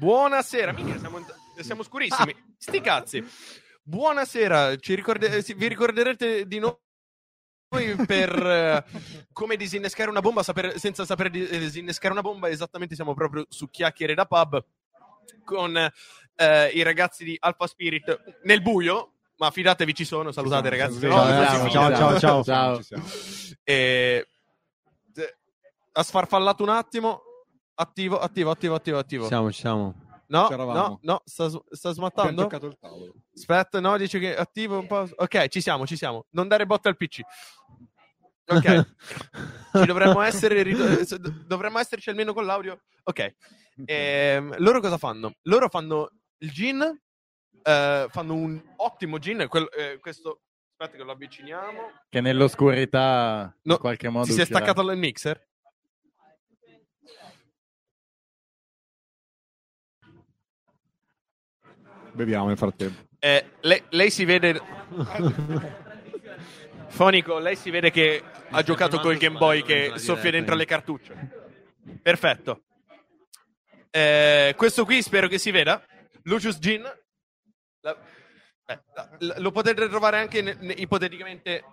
Buonasera, minchia, siamo, siamo scurissimi. Sti cazzi. Buonasera, ci ricorde- vi ricorderete di noi per eh, come disinnescare una bomba saper- senza sapere di- disinnescare una bomba. Esattamente, siamo proprio su chiacchiere da pub con eh, i ragazzi di Alpha Spirit nel buio. Ma fidatevi, ci sono. Salutate, Ci ragazzi. se no ciao, ciao, ciao, Ciao. Ci siamo. E... eh, Ha sfarfallato un attimo. Attivo, attivo, attivo, attivo, attivo. Siamo, ci siamo. No, no, no, sta, sta smattando. toccato il tavolo. Aspetta, no, dice che attivo un po'. Ok, ci siamo, ci siamo. Non dare botta al PC. Ok, ci dovremmo essere. dovremmo esserci almeno con l'audio. Ok, Ehm, loro cosa fanno? Loro fanno il gin. eh, fanno un ottimo gin. quel- eh, questo, aspetta, che lo avviciniamo. Che nell'oscurità No, in qualche modo si è uscirà. staccato il mixer? Beviamo nel frattempo. Eh, lei, lei si vede. Fonico, lei si vede che ha giocato col Game Boy che soffia dentro le cartucce. Perfetto. Eh, questo qui spero che si veda. Lucius Gin. La- eh, la- lo potete trovare anche ne- ne- ipoteticamente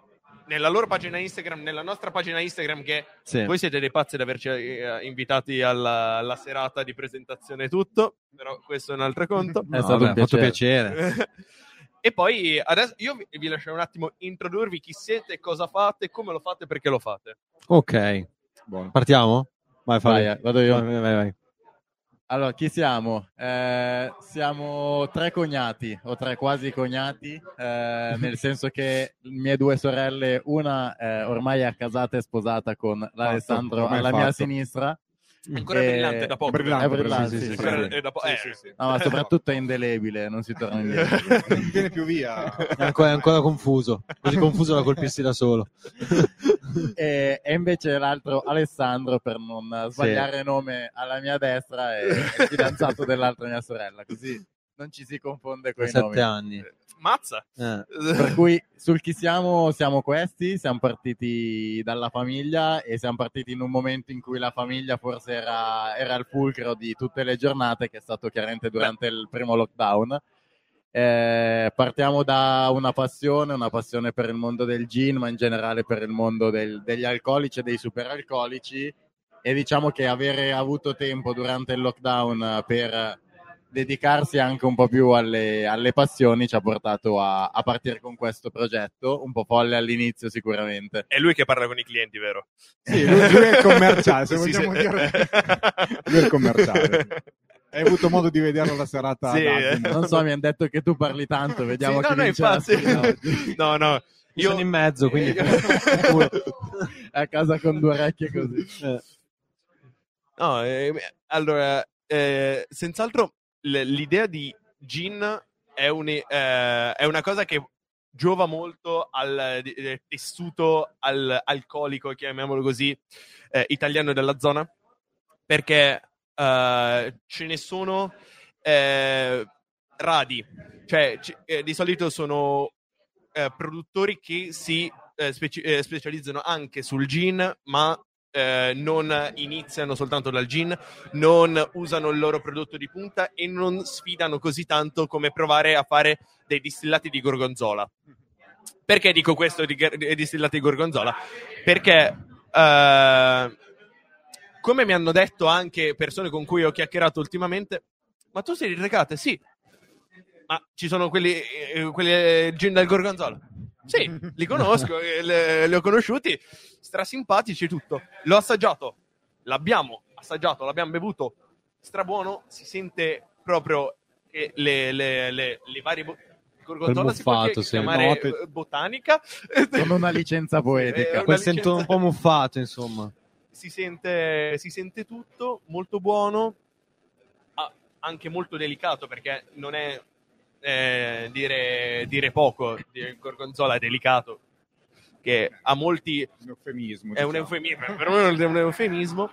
nella loro pagina Instagram, nella nostra pagina Instagram che Sì. voi siete dei pazzi ad averci eh, invitati alla, alla serata di presentazione e tutto, però questo è un altro conto. È stato vabbè, un piacere. piacere. e poi adesso io vi, lascio un attimo introdurvi chi siete, cosa fate, come lo fate, perché lo fate. Ok, Buono. partiamo? Vai, Vai, eh, vado io. Vai, vai, vai. Allora, chi siamo? Eh, siamo tre cognati, o tre quasi cognati, eh, nel senso che mie due sorelle, una eh, ormai è casata e sposata con l'Alessandro ormai alla fatto. mia sinistra. È ancora Eh, brillante da poco. brillante, È brillante, sì, sì, sì, sì, Ancora- sì. è da po- Sì, eh. No, ma soprattutto è indelebile, non si torna indietro. Non viene più via. È ancora, è ancora confuso. Così confuso da colpirsi da solo. e, e invece l'altro Alessandro, per non sbagliare nome alla mia destra, è il fidanzato dell'altra mia sorella, così non ci si confonde con i nomi. sette anni. Mazza. Eh. Per cui sul chi siamo, siamo questi, siamo partiti dalla famiglia e siamo partiti in un momento in cui la famiglia forse era, era il fulcro di tutte le giornate, che è stato chiaramente durante il primo lockdown. Eh, partiamo da una passione, una passione per il mondo del gin, ma in generale per il mondo del- degli alcolici e dei superalcolici. E diciamo che avere avuto tempo durante il lockdown per dedicarsi anche un po' più alle, alle passioni ci ha portato a, a partire con questo progetto, un po' folle all'inizio sicuramente. È lui che parla con i clienti, vero? Sì, lui, lui è il commerciale, se Sì, vogliamo sì. dire. Lui è il commerciale. Hai avuto modo di vederlo la serata Sì, eh. Non so, mi hanno detto che tu parli tanto, vediamo Sì, no, chi no, vince la infatti. No, no. Io sono in mezzo, quindi... a casa con due orecchie così. Eh. No, eh, allora, eh, senz'altro l'idea di gin è, un- eh, è una cosa che giova molto al eh, tessuto al- alcolico, chiamiamolo così, eh, italiano della zona, perché eh, ce ne sono eh, radi, cioè ci- eh, di solito sono eh, produttori che si speci- specializzano anche sul gin, ma eh, non iniziano soltanto dal gin, non usano il loro prodotto di punta e non sfidano così tanto come provare a fare dei distillati di gorgonzola. Perché dico questo di, di distillati di gorgonzola? Perché eh, come mi hanno detto anche persone con cui ho chiacchierato ultimamente, ma tu sei di Recate? Sì. Ma ci sono quelli, eh, quelli gin del gorgonzola? Sì, li conosco, eh, li ho conosciuti, strasimpatici e tutto. L'ho assaggiato, l'abbiamo assaggiato, l'abbiamo bevuto, strabuono, si sente proprio che le, le, le, le varie... Bo- gorgonzola si può sì. chiamare Note. eh, botanica. Con una licenza Eh, poetica. una Quel sento un licenza- po' muffato, insomma. si sente, si sente tutto molto buono, ah, anche molto delicato perché non è eh, dire, dire poco, il gorgonzola è delicato, che a molti Un eufemismo. è un diciamo. eufemismo, per me è un eufemismo.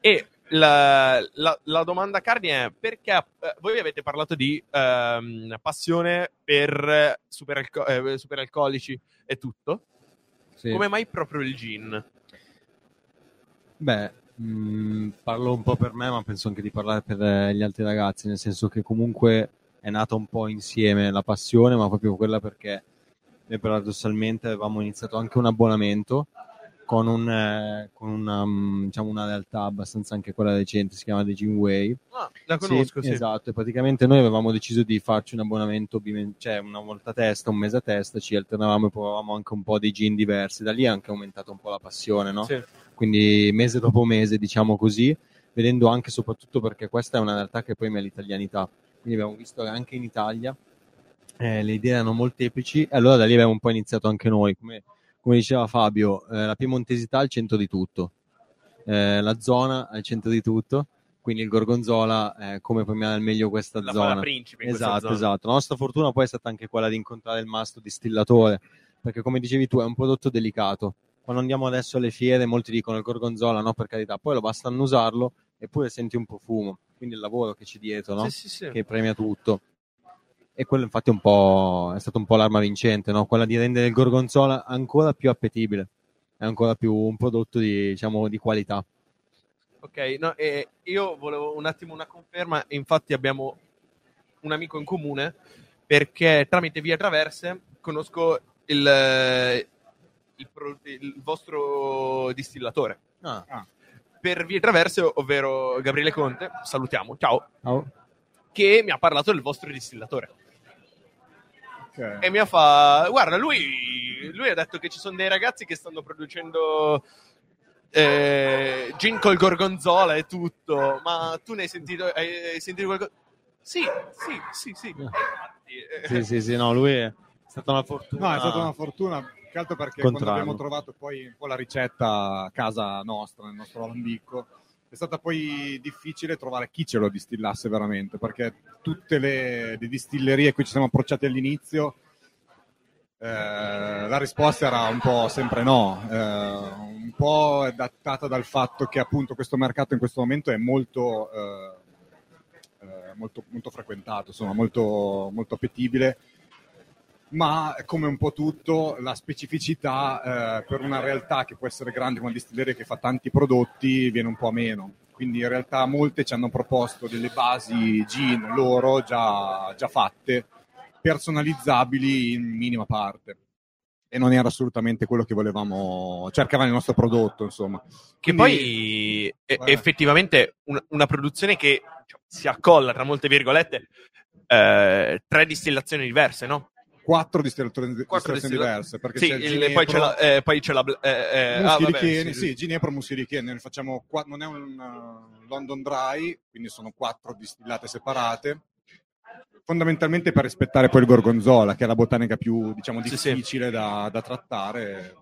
E la, la- la domanda cardine è perché eh, voi avete parlato di ehm, passione per superalco- eh, superalcolici e tutto, Sì. come mai proprio il gin? Beh, Mm, parlo un po' per me, ma penso anche di parlare per eh, gli altri ragazzi, nel senso che comunque è nata un po' insieme la passione, ma proprio quella perché noi paradossalmente avevamo iniziato anche un abbonamento con, un, eh, con una, mm, diciamo una realtà abbastanza anche quella recente, si chiama The Gym Way. Ah, la conosco, sì. Esatto, e praticamente noi avevamo deciso di farci un abbonamento, cioè una volta a testa, un mese a testa, ci alternavamo e provavamo anche un po' di gin diversi, da lì è anche aumentata un po' la passione, no? Sì. Quindi mese dopo mese, diciamo così, vedendo anche soprattutto perché questa è una realtà che premia l'italianità. Quindi abbiamo visto che anche in Italia eh, le idee erano molteplici e allora da lì abbiamo un po' iniziato anche noi. Come, come diceva Fabio, eh, la piemontesità al centro di tutto, eh, la zona al centro di tutto, quindi il Gorgonzola è come premiare al meglio questa La zona. principe in questa Esatto, zona. esatto. La nostra fortuna poi è stata anche quella di incontrare il mastro distillatore, perché come dicevi tu è un prodotto delicato. Quando andiamo adesso alle fiere molti dicono il gorgonzola, no per carità, poi lo basta annusarlo eppure senti un profumo, quindi il lavoro che c'è dietro, no? Sì, sì, sì. che premia tutto. E quello infatti è, un po', è stato un po' l'arma vincente, no? quella di rendere il gorgonzola ancora più appetibile, è ancora più un prodotto di, diciamo, di qualità. Ok, no, e io volevo un attimo una conferma, infatti abbiamo un amico in comune perché tramite Via Traverse conosco il, eh, il il vostro distillatore. Ah, Per Via Traverse, ovvero Gabriele Conte, salutiamo, ciao, oh, che mi ha parlato del vostro distillatore. Ok. E mi ha fa, guarda, lui, lui ha detto che ci sono dei ragazzi che stanno producendo eh, gin col gorgonzola e tutto, ma tu ne hai sentito, hai, hai sentito qualcosa? Sì, sì, sì, sì. Infatti, sì, sì, sì, no, lui è stata una fortuna. No, è stata una fortuna, che altro perché Contrario. quando abbiamo trovato poi un po' la ricetta a casa nostra, nel nostro lambicco, è stata poi difficile trovare chi ce lo distillasse veramente, perché tutte le, le distillerie a cui ci siamo approcciati all'inizio, eh, la risposta era un po' sempre no, eh, un po' è datata dal fatto che appunto questo mercato in questo momento è molto, eh, eh, molto, molto frequentato, insomma, molto, molto appetibile ma come un po' tutto la specificità eh, per una realtà che può essere grande come una distilleria che fa tanti prodotti viene un po' a meno. Quindi in realtà molte ci hanno proposto delle basi gin loro già, già fatte, personalizzabili in minima parte. E non era assolutamente quello che volevamo, cercava nel nostro prodotto, insomma. che Quindi- poi è Guarda. effettivamente una, una produzione che si accolla, tra molte virgolette, eh, tre distillazioni diverse, no? Quattro distillazioni distilla- diverse, perché Sì, c'è il il- poi c'è Ginepro, la... eh, poi c'è la eh, eh, ah, vabbè, sì, sì, Ginepro, Muschi Richeni, ne facciamo qua- non è un uh, London Dry, quindi sono quattro distillate separate, fondamentalmente per rispettare poi il gorgonzola, che è la botanica più, diciamo, Sì, sì. difficile Da, da trattare.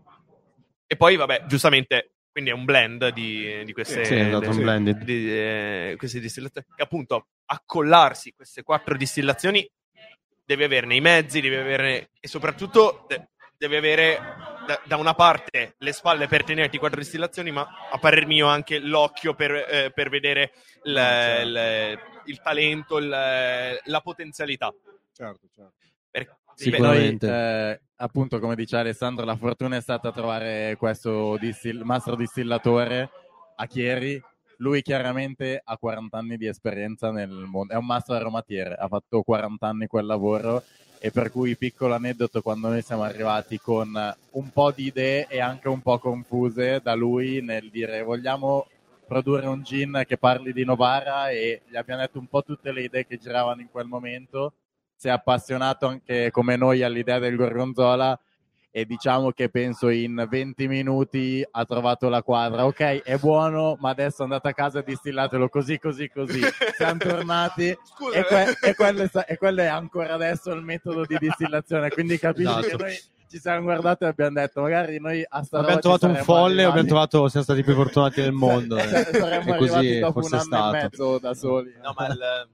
E poi, vabbè, giustamente, quindi è un blend di, di queste, Sì, esatto, di- di, eh, queste distillazioni. Che appunto, accollarsi queste quattro distillazioni, devi averne i mezzi, devi averne... E soprattutto de- devi avere da, da una parte le spalle per tenerti quattro distillazioni, ma a parer mio anche l'occhio per, eh, per vedere il, certo. il- il talento, il- la potenzialità. Certo, certo. Per- Sì, beh, noi, Sicuramente. eh, appunto, come dice Alessandro, la fortuna è stata trovare questo distil- mastro distillatore a Chieri. Lui chiaramente ha 40 anni di esperienza nel mondo, è un mastro aromatiere, ha fatto 40 anni quel lavoro e per cui piccolo aneddoto quando noi siamo arrivati con un po' di idee e anche un po' confuse da lui nel dire vogliamo produrre un gin che parli di Novara? E gli abbiamo detto un po' tutte le idee che giravano in quel momento. Si è appassionato anche come noi all'idea del gorgonzola e diciamo che penso in 20 minuti ha trovato la quadra. Ok, è buono, ma adesso andate a casa e distillatelo così, così, così. Siamo tornati Scusa, e, que- e quello è, e quello è ancora adesso il metodo di distillazione. Quindi capisci Esatto. che noi ci siamo guardati e abbiamo detto magari noi a sta Abbiamo trovato un folle, abbiamo trovato, siamo stati più fortunati del mondo. eh. Saremmo e così arrivati dopo un anno e stato. mezzo da soli. No, ma il-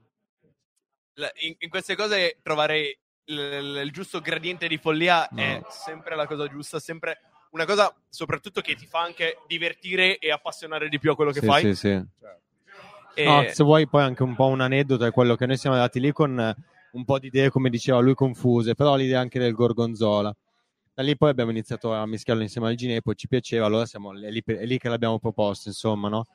in, in queste cose trovare il, il- il giusto gradiente di follia No. è sempre la cosa giusta, sempre una cosa soprattutto che ti fa anche divertire e appassionare di più a quello che Sì, fai. sì, sì. E- No, se vuoi poi anche un po' un aneddoto è quello che noi siamo andati lì con eh, un po' di idee, come diceva lui, confuse, però l'idea anche del gorgonzola. Da lì poi abbiamo iniziato a mischiarlo insieme al ginepo, ci piaceva, allora siamo, è, lì, è lì che l'abbiamo proposto, insomma, no?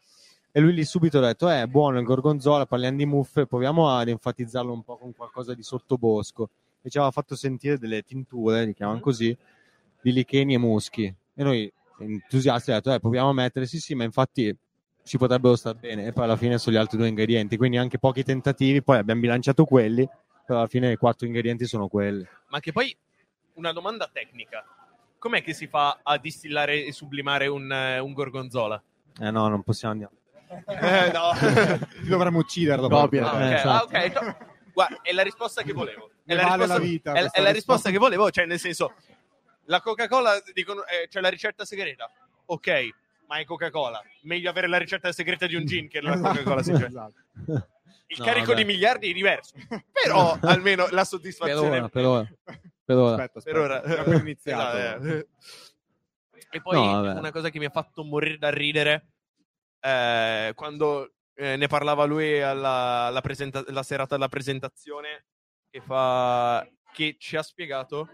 E lui lì subito ha detto: Eh, buono il gorgonzola, parliamo di muffe, proviamo ad enfatizzarlo un po' con qualcosa di sottobosco. E ci aveva fatto sentire delle tinture, li chiamano così, di licheni e muschi. E noi, entusiasti, abbiamo detto: Eh, proviamo a mettere, sì, sì, ma infatti ci potrebbero stare bene. E poi alla fine sono gli altri due ingredienti. Quindi anche pochi tentativi, poi abbiamo bilanciato quelli, però alla fine i quattro ingredienti sono quelli. Ma che poi una domanda tecnica. Com'è che si fa a distillare e sublimare un, eh, un gorgonzola? Eh no, non possiamo andare. Eh, no. Dovremmo uccidere dopo. Copia. Ah, ok, Eh, ah, esatto. ok. No, Guarda, è la risposta che volevo. È la, vale risposta, la vita è- è la risposta. che volevo, cioè nel senso, la Coca-Cola, dicono, eh, c'è la ricetta segreta. Ok, ma è Coca-Cola. Meglio avere la ricetta segreta di un gin che la Coca-Cola segreta. Esatto. Il No, carico vabbè. di miliardi è diverso. Però almeno la Per soddisfazione ora, per ora. Per ora. Aspetta, aspetta. per ora. Iniziato. Esatto, eh. E poi No, una cosa che mi ha fatto morire da ridere eh, quando eh, ne parlava lui alla, alla presenta- la serata della presentazione che, fa, che ci ha spiegato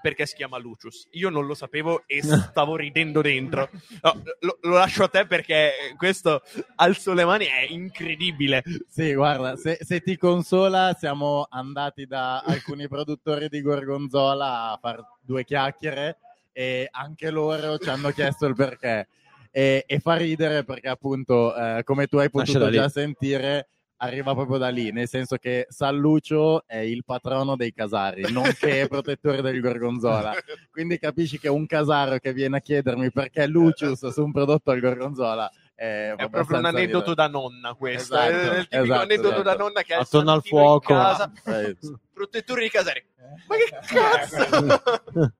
perché si chiama Lucius. Io non lo sapevo e stavo ridendo dentro. No, lo, lo lascio a te perché questo alzo le mani è incredibile. Sì, guarda, se, se ti consola, siamo andati da alcuni produttori di Gorgonzola a fare due chiacchiere e anche loro ci hanno chiesto il perché. E, e fa ridere perché appunto, eh, come tu hai potuto già sentire, arriva proprio da lì, nel senso che San Lucio è il patrono dei casari, nonché protettore del Gorgonzola. Quindi capisci che un casaro che viene a chiedermi perché Lucius su un prodotto al Gorgonzola è, È proprio un aneddoto da nonna questo. Esatto, è il tipico esatto, aneddoto esatto. da nonna che Attorno al fuoco. casa, Eh, protettore di casari. Ma che cazzo?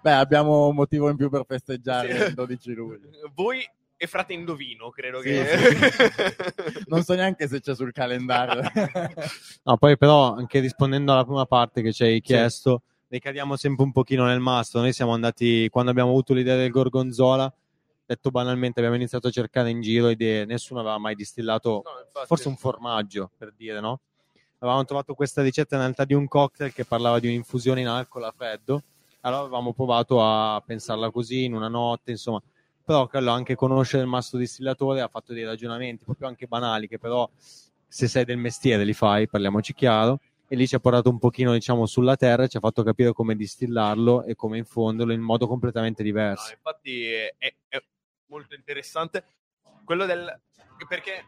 Beh, abbiamo un motivo in più per festeggiare Sì. il 12 luglio. Voi e frate Indovino, credo Sì, che... Non so neanche se c'è sul calendario. No, poi però anche rispondendo alla prima parte che ci hai chiesto, ricadiamo sempre un pochino nel mastro. Noi siamo andati, quando abbiamo avuto l'idea del gorgonzola, detto banalmente, abbiamo iniziato a cercare in giro idee, nessuno aveva mai distillato, No, infatti. forse un formaggio, per dire, no? Avevamo trovato questa ricetta in realtà di un cocktail che parlava di un'infusione in alcol a freddo, allora avevamo provato a pensarla così in una notte, insomma. Però quello anche conoscere il mastro distillatore ha fatto dei ragionamenti proprio anche banali che però se sei del mestiere li fai, parliamoci chiaro, e lì ci ha portato un pochino diciamo sulla terra ci ha fatto capire come distillarlo e come infonderlo in modo completamente No, diverso. infatti è, è molto interessante quello del... perché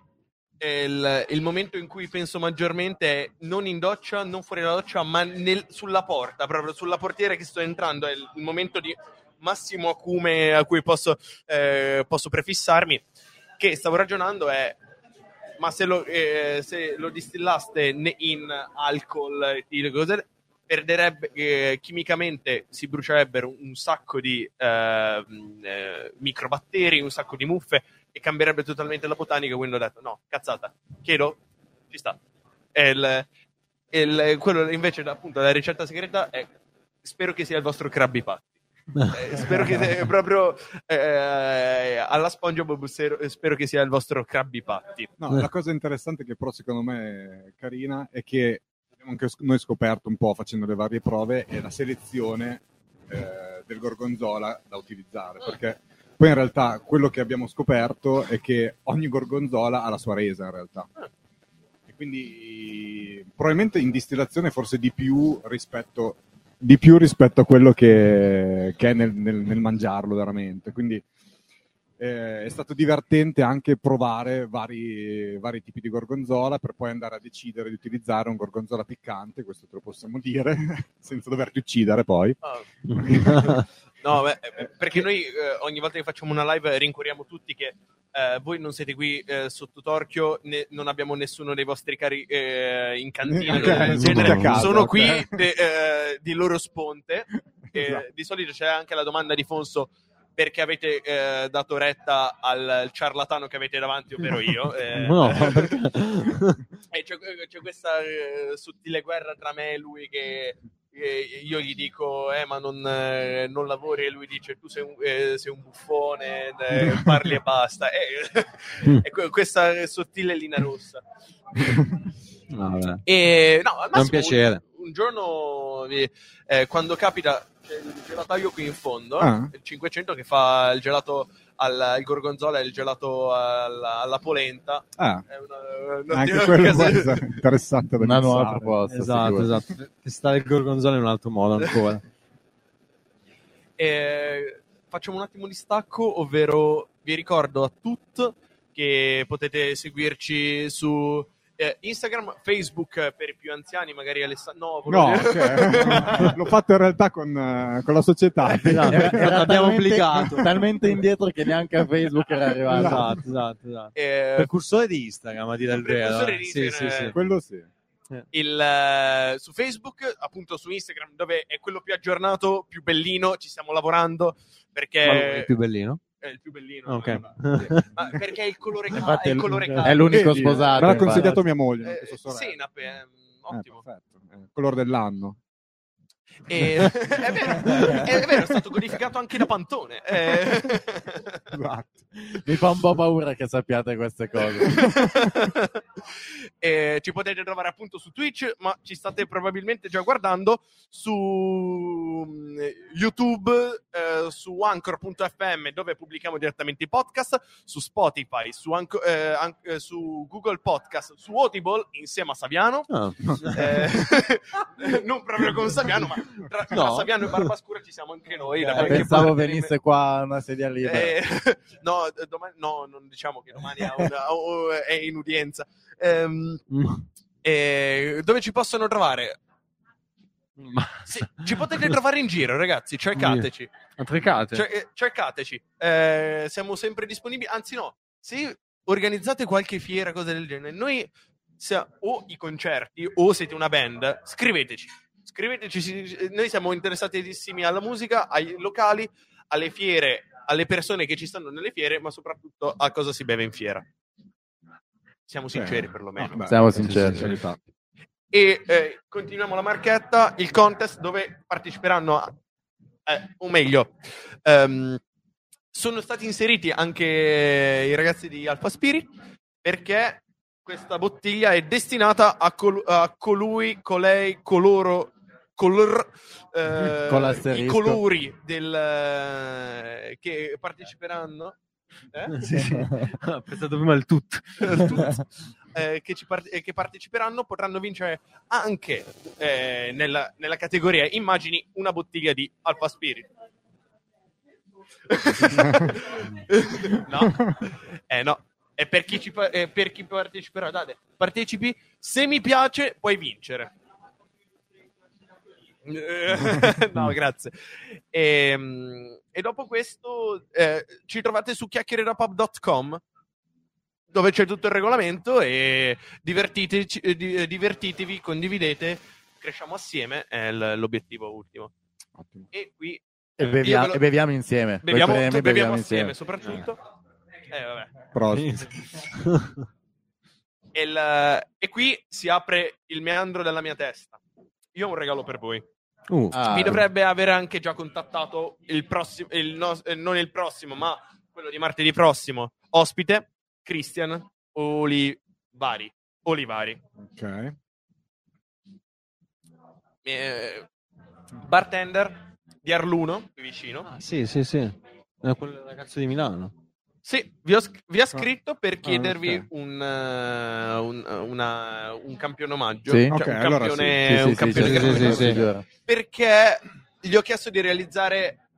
il, il momento in cui penso maggiormente è non in doccia, non fuori dalla doccia, ma nel- sulla porta, proprio sulla portiera che sto entrando, è il momento di massimo acume a cui posso, eh, posso prefissarmi, che stavo ragionando è ma se lo, eh, se lo distillaste in alcol cose, perderebbe eh, chimicamente si brucierebbero un, sacco di eh, mh, eh, microbatteri, un sacco di muffe e cambierebbe totalmente la botanica. Quindi ho detto: no, cazzata, chiedo, ci sta. E il- il- quello invece, appunto, la ricetta segreta è: spero che sia il vostro Krabby Patty. Eh, spero che sia proprio eh, alla SpongeBob spero, che sia il vostro Krabby Patty. No, la cosa interessante che però secondo me è carina è che abbiamo anche noi scoperto un po' facendo le varie prove è la selezione eh, del gorgonzola da utilizzare perché poi in realtà quello che abbiamo scoperto è che ogni gorgonzola ha la sua resa in realtà e quindi probabilmente in distillazione forse di più rispetto di più rispetto a quello che, che è nel, nel- nel mangiarlo veramente quindi eh, è stato divertente anche provare vari, vari tipi di gorgonzola per poi andare a decidere di utilizzare un gorgonzola piccante, questo te lo possiamo dire, senza doverti uccidere poi. Ah, No, beh, eh, perché noi eh, ogni volta che facciamo una live rincuoriamo tutti che eh, voi non siete qui eh, sotto torchio, né- non abbiamo nessuno dei vostri cari eh, in cantina, Ok, cose del sono genere. casa, sono ok. qui de- eh, di loro sponte. Esatto. Di solito c'è anche la domanda di Fonso perché avete eh, dato retta al, ciarlatano che avete davanti, ovvero io. Eh, No, perché? e c'è, c'è questa eh, sottile guerra tra me e lui che io gli dico eh ma non, eh, non lavori e lui dice tu sei un, eh, sei un buffone eh, parli e basta e que- questa sottile linea rossa Vabbè. e no al È un massimo piacere. un, un giorno, eh, quando capita, c'è il gelataio qui in fondo, Ah. il 500 che fa il gelato al, gorgonzola e il gelato alla, alla polenta. Ah, È una, una- anche quello essere interessante da Una nuova proposta. Esatto, esatto. Testare il gorgonzola in un altro modo ancora. Eh, facciamo un attimo di stacco, ovvero vi ricordo a tutti che potete seguirci su eh, Instagram, Facebook per i più anziani, magari Alessandro. No, No, ok. l'ho fatto in realtà con, eh, con la società. Esatto, Era- era abbiamo talmente- obbligato. talmente indietro che neanche a Facebook era arrivato. Esatto, esatto, esatto. Eh, Precursore di Instagram, a dire il vero. Eh. di Sì, Instagram, sì, sì. Quello sì. il, eh, su Facebook, appunto su Instagram, dove è quello più aggiornato, più bellino, ci stiamo lavorando perché Ma è il più bellino. È il più bellino. Ok. Sì. Ma perché è il colore, ca- Infatti è il colore caldo. è l'unico sposato. Me l'ha consigliato mia moglie. Eh. Senape, è Eh, ottimo. perfetto. Eh, colore dell'anno. E- è, vero, è vero, è stato codificato anche da Pantone. Eh. Esatto. Mi fa un po' paura che sappiate queste cose. E ci potete trovare appunto su Twitch, ma ci state probabilmente già guardando su mm, YouTube, eh, su Anchor.fm dove pubblichiamo direttamente i podcast, su Spotify, su, Anco- eh, an- eh, su Google Podcast, su Audible insieme a Saviano. Eh, non proprio con Saviano, ma tra, tra No. Saviano e Barbascura ci siamo anche noi. Eh, pensavo parte. venisse qua una sedia libera. Eh, no, domani, no, non diciamo che domani ha una- è in udienza. Ehm, eh, dove ci possono trovare? Ma... Sì, ci potete trovare in giro, ragazzi. Cercateci. Cer- eh, cercateci. Eh, siamo sempre disponibili. Anzi, no, se organizzate qualche fiera, cose del genere, noi sia- o i concerti o siete una band, scriveteci. Scriveteci, noi siamo interessatissimi alla musica, ai locali, alle fiere, alle persone che ci stanno nelle fiere, ma soprattutto a cosa si beve in fiera. Siamo sinceri, perlomeno. no, beh, Siamo sì, sì, sinceri. sincerità. E eh, continuiamo la marchetta, il contest dove parteciperanno, a- eh, o meglio, ehm, sono stati inseriti anche i ragazzi di Alpha Spirit perché questa bottiglia è destinata a, col- a colui, colei, coloro, color, eh, Con i colori del, eh, che parteciperanno. Eh? Sì, sì. Ho pensato prima al tutto. eh, che, ci parte- eh, che parteciperanno potranno vincere anche eh, nella, nella categoria immagini una bottiglia di Alpha Spirit. no, eh, no. E per chi, ci, pa- eh, per chi parteciperà, date, partecipi. Se mi piace, puoi vincere. Eh, no, grazie. Ehm, E, dopo questo eh, ci trovate su chiacchiererapub.com dove c'è tutto il regolamento e divertiteci- eh, eh, divertitevi, condividete, cresciamo assieme, è l'obiettivo ultimo. Ottimo. E qui E beviamo, lo- e beviamo insieme. Beviamo, premi beviamo assieme, soprattutto. Eh, vabbè. Prost. E, il- e qui si apre il meandro della mia testa. Io ho un regalo per voi. Uh, Ah, Mi dovrebbe avere anche già contattato il prossimo, il nos- eh, non il prossimo, ma quello di martedì prossimo. Ospite, Christian Olivari. Olivari. Ok. Eh, bartender di Arluno, qui vicino. ah, sì, sì, sì. È quel ragazzo di Milano. Sì, vi, ho vi ha scritto per chiedervi ok. un, eh, un, una- un campione omaggio. Sì. Cioè, Ok, un allora campione, Sì, sì, un sì, campione sì, perché gli ho chiesto di realizzare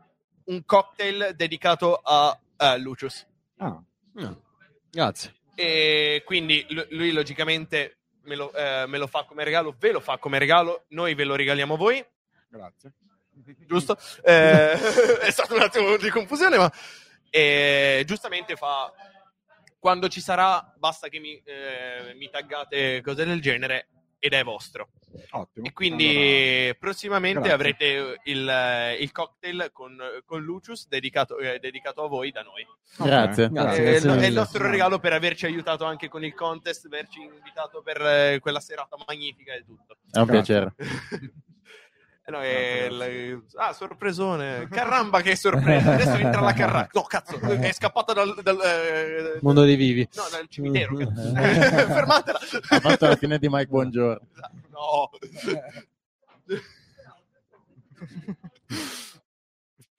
un cocktail dedicato a, a Lucius. Ah, No. Grazie. E quindi lu- lui logicamente me lo, eh, me lo fa come regalo, ve lo fa come regalo, noi ve lo regaliamo a voi, grazie. giusto? Eh, è stato un attimo di confusione, ma eh, giustamente fa quando ci sarà, basta che mi, eh, mi taggate cose del genere ed è vostro. Ottimo. E quindi prossimamente grazie. avrete il, eh, il cocktail con, con Lucius dedicato, eh, dedicato a voi da noi. Allora, Grazie. Grazie, Eh, grazie è il- è il nostro regalo per averci aiutato anche con il contest, averci invitato per eh, quella serata magnifica e tutto. È un Grazie. piacere. Eh no, è il- ah, sorpresone. Caramba, che sorpresa! Adesso entra la carracca. No, cazzo, è scappata dal. dal eh, Mondo dei vivi. no, dal cimitero. cazzo. Fermatela! Ha fatto la fine di Mike Buongiorno. No.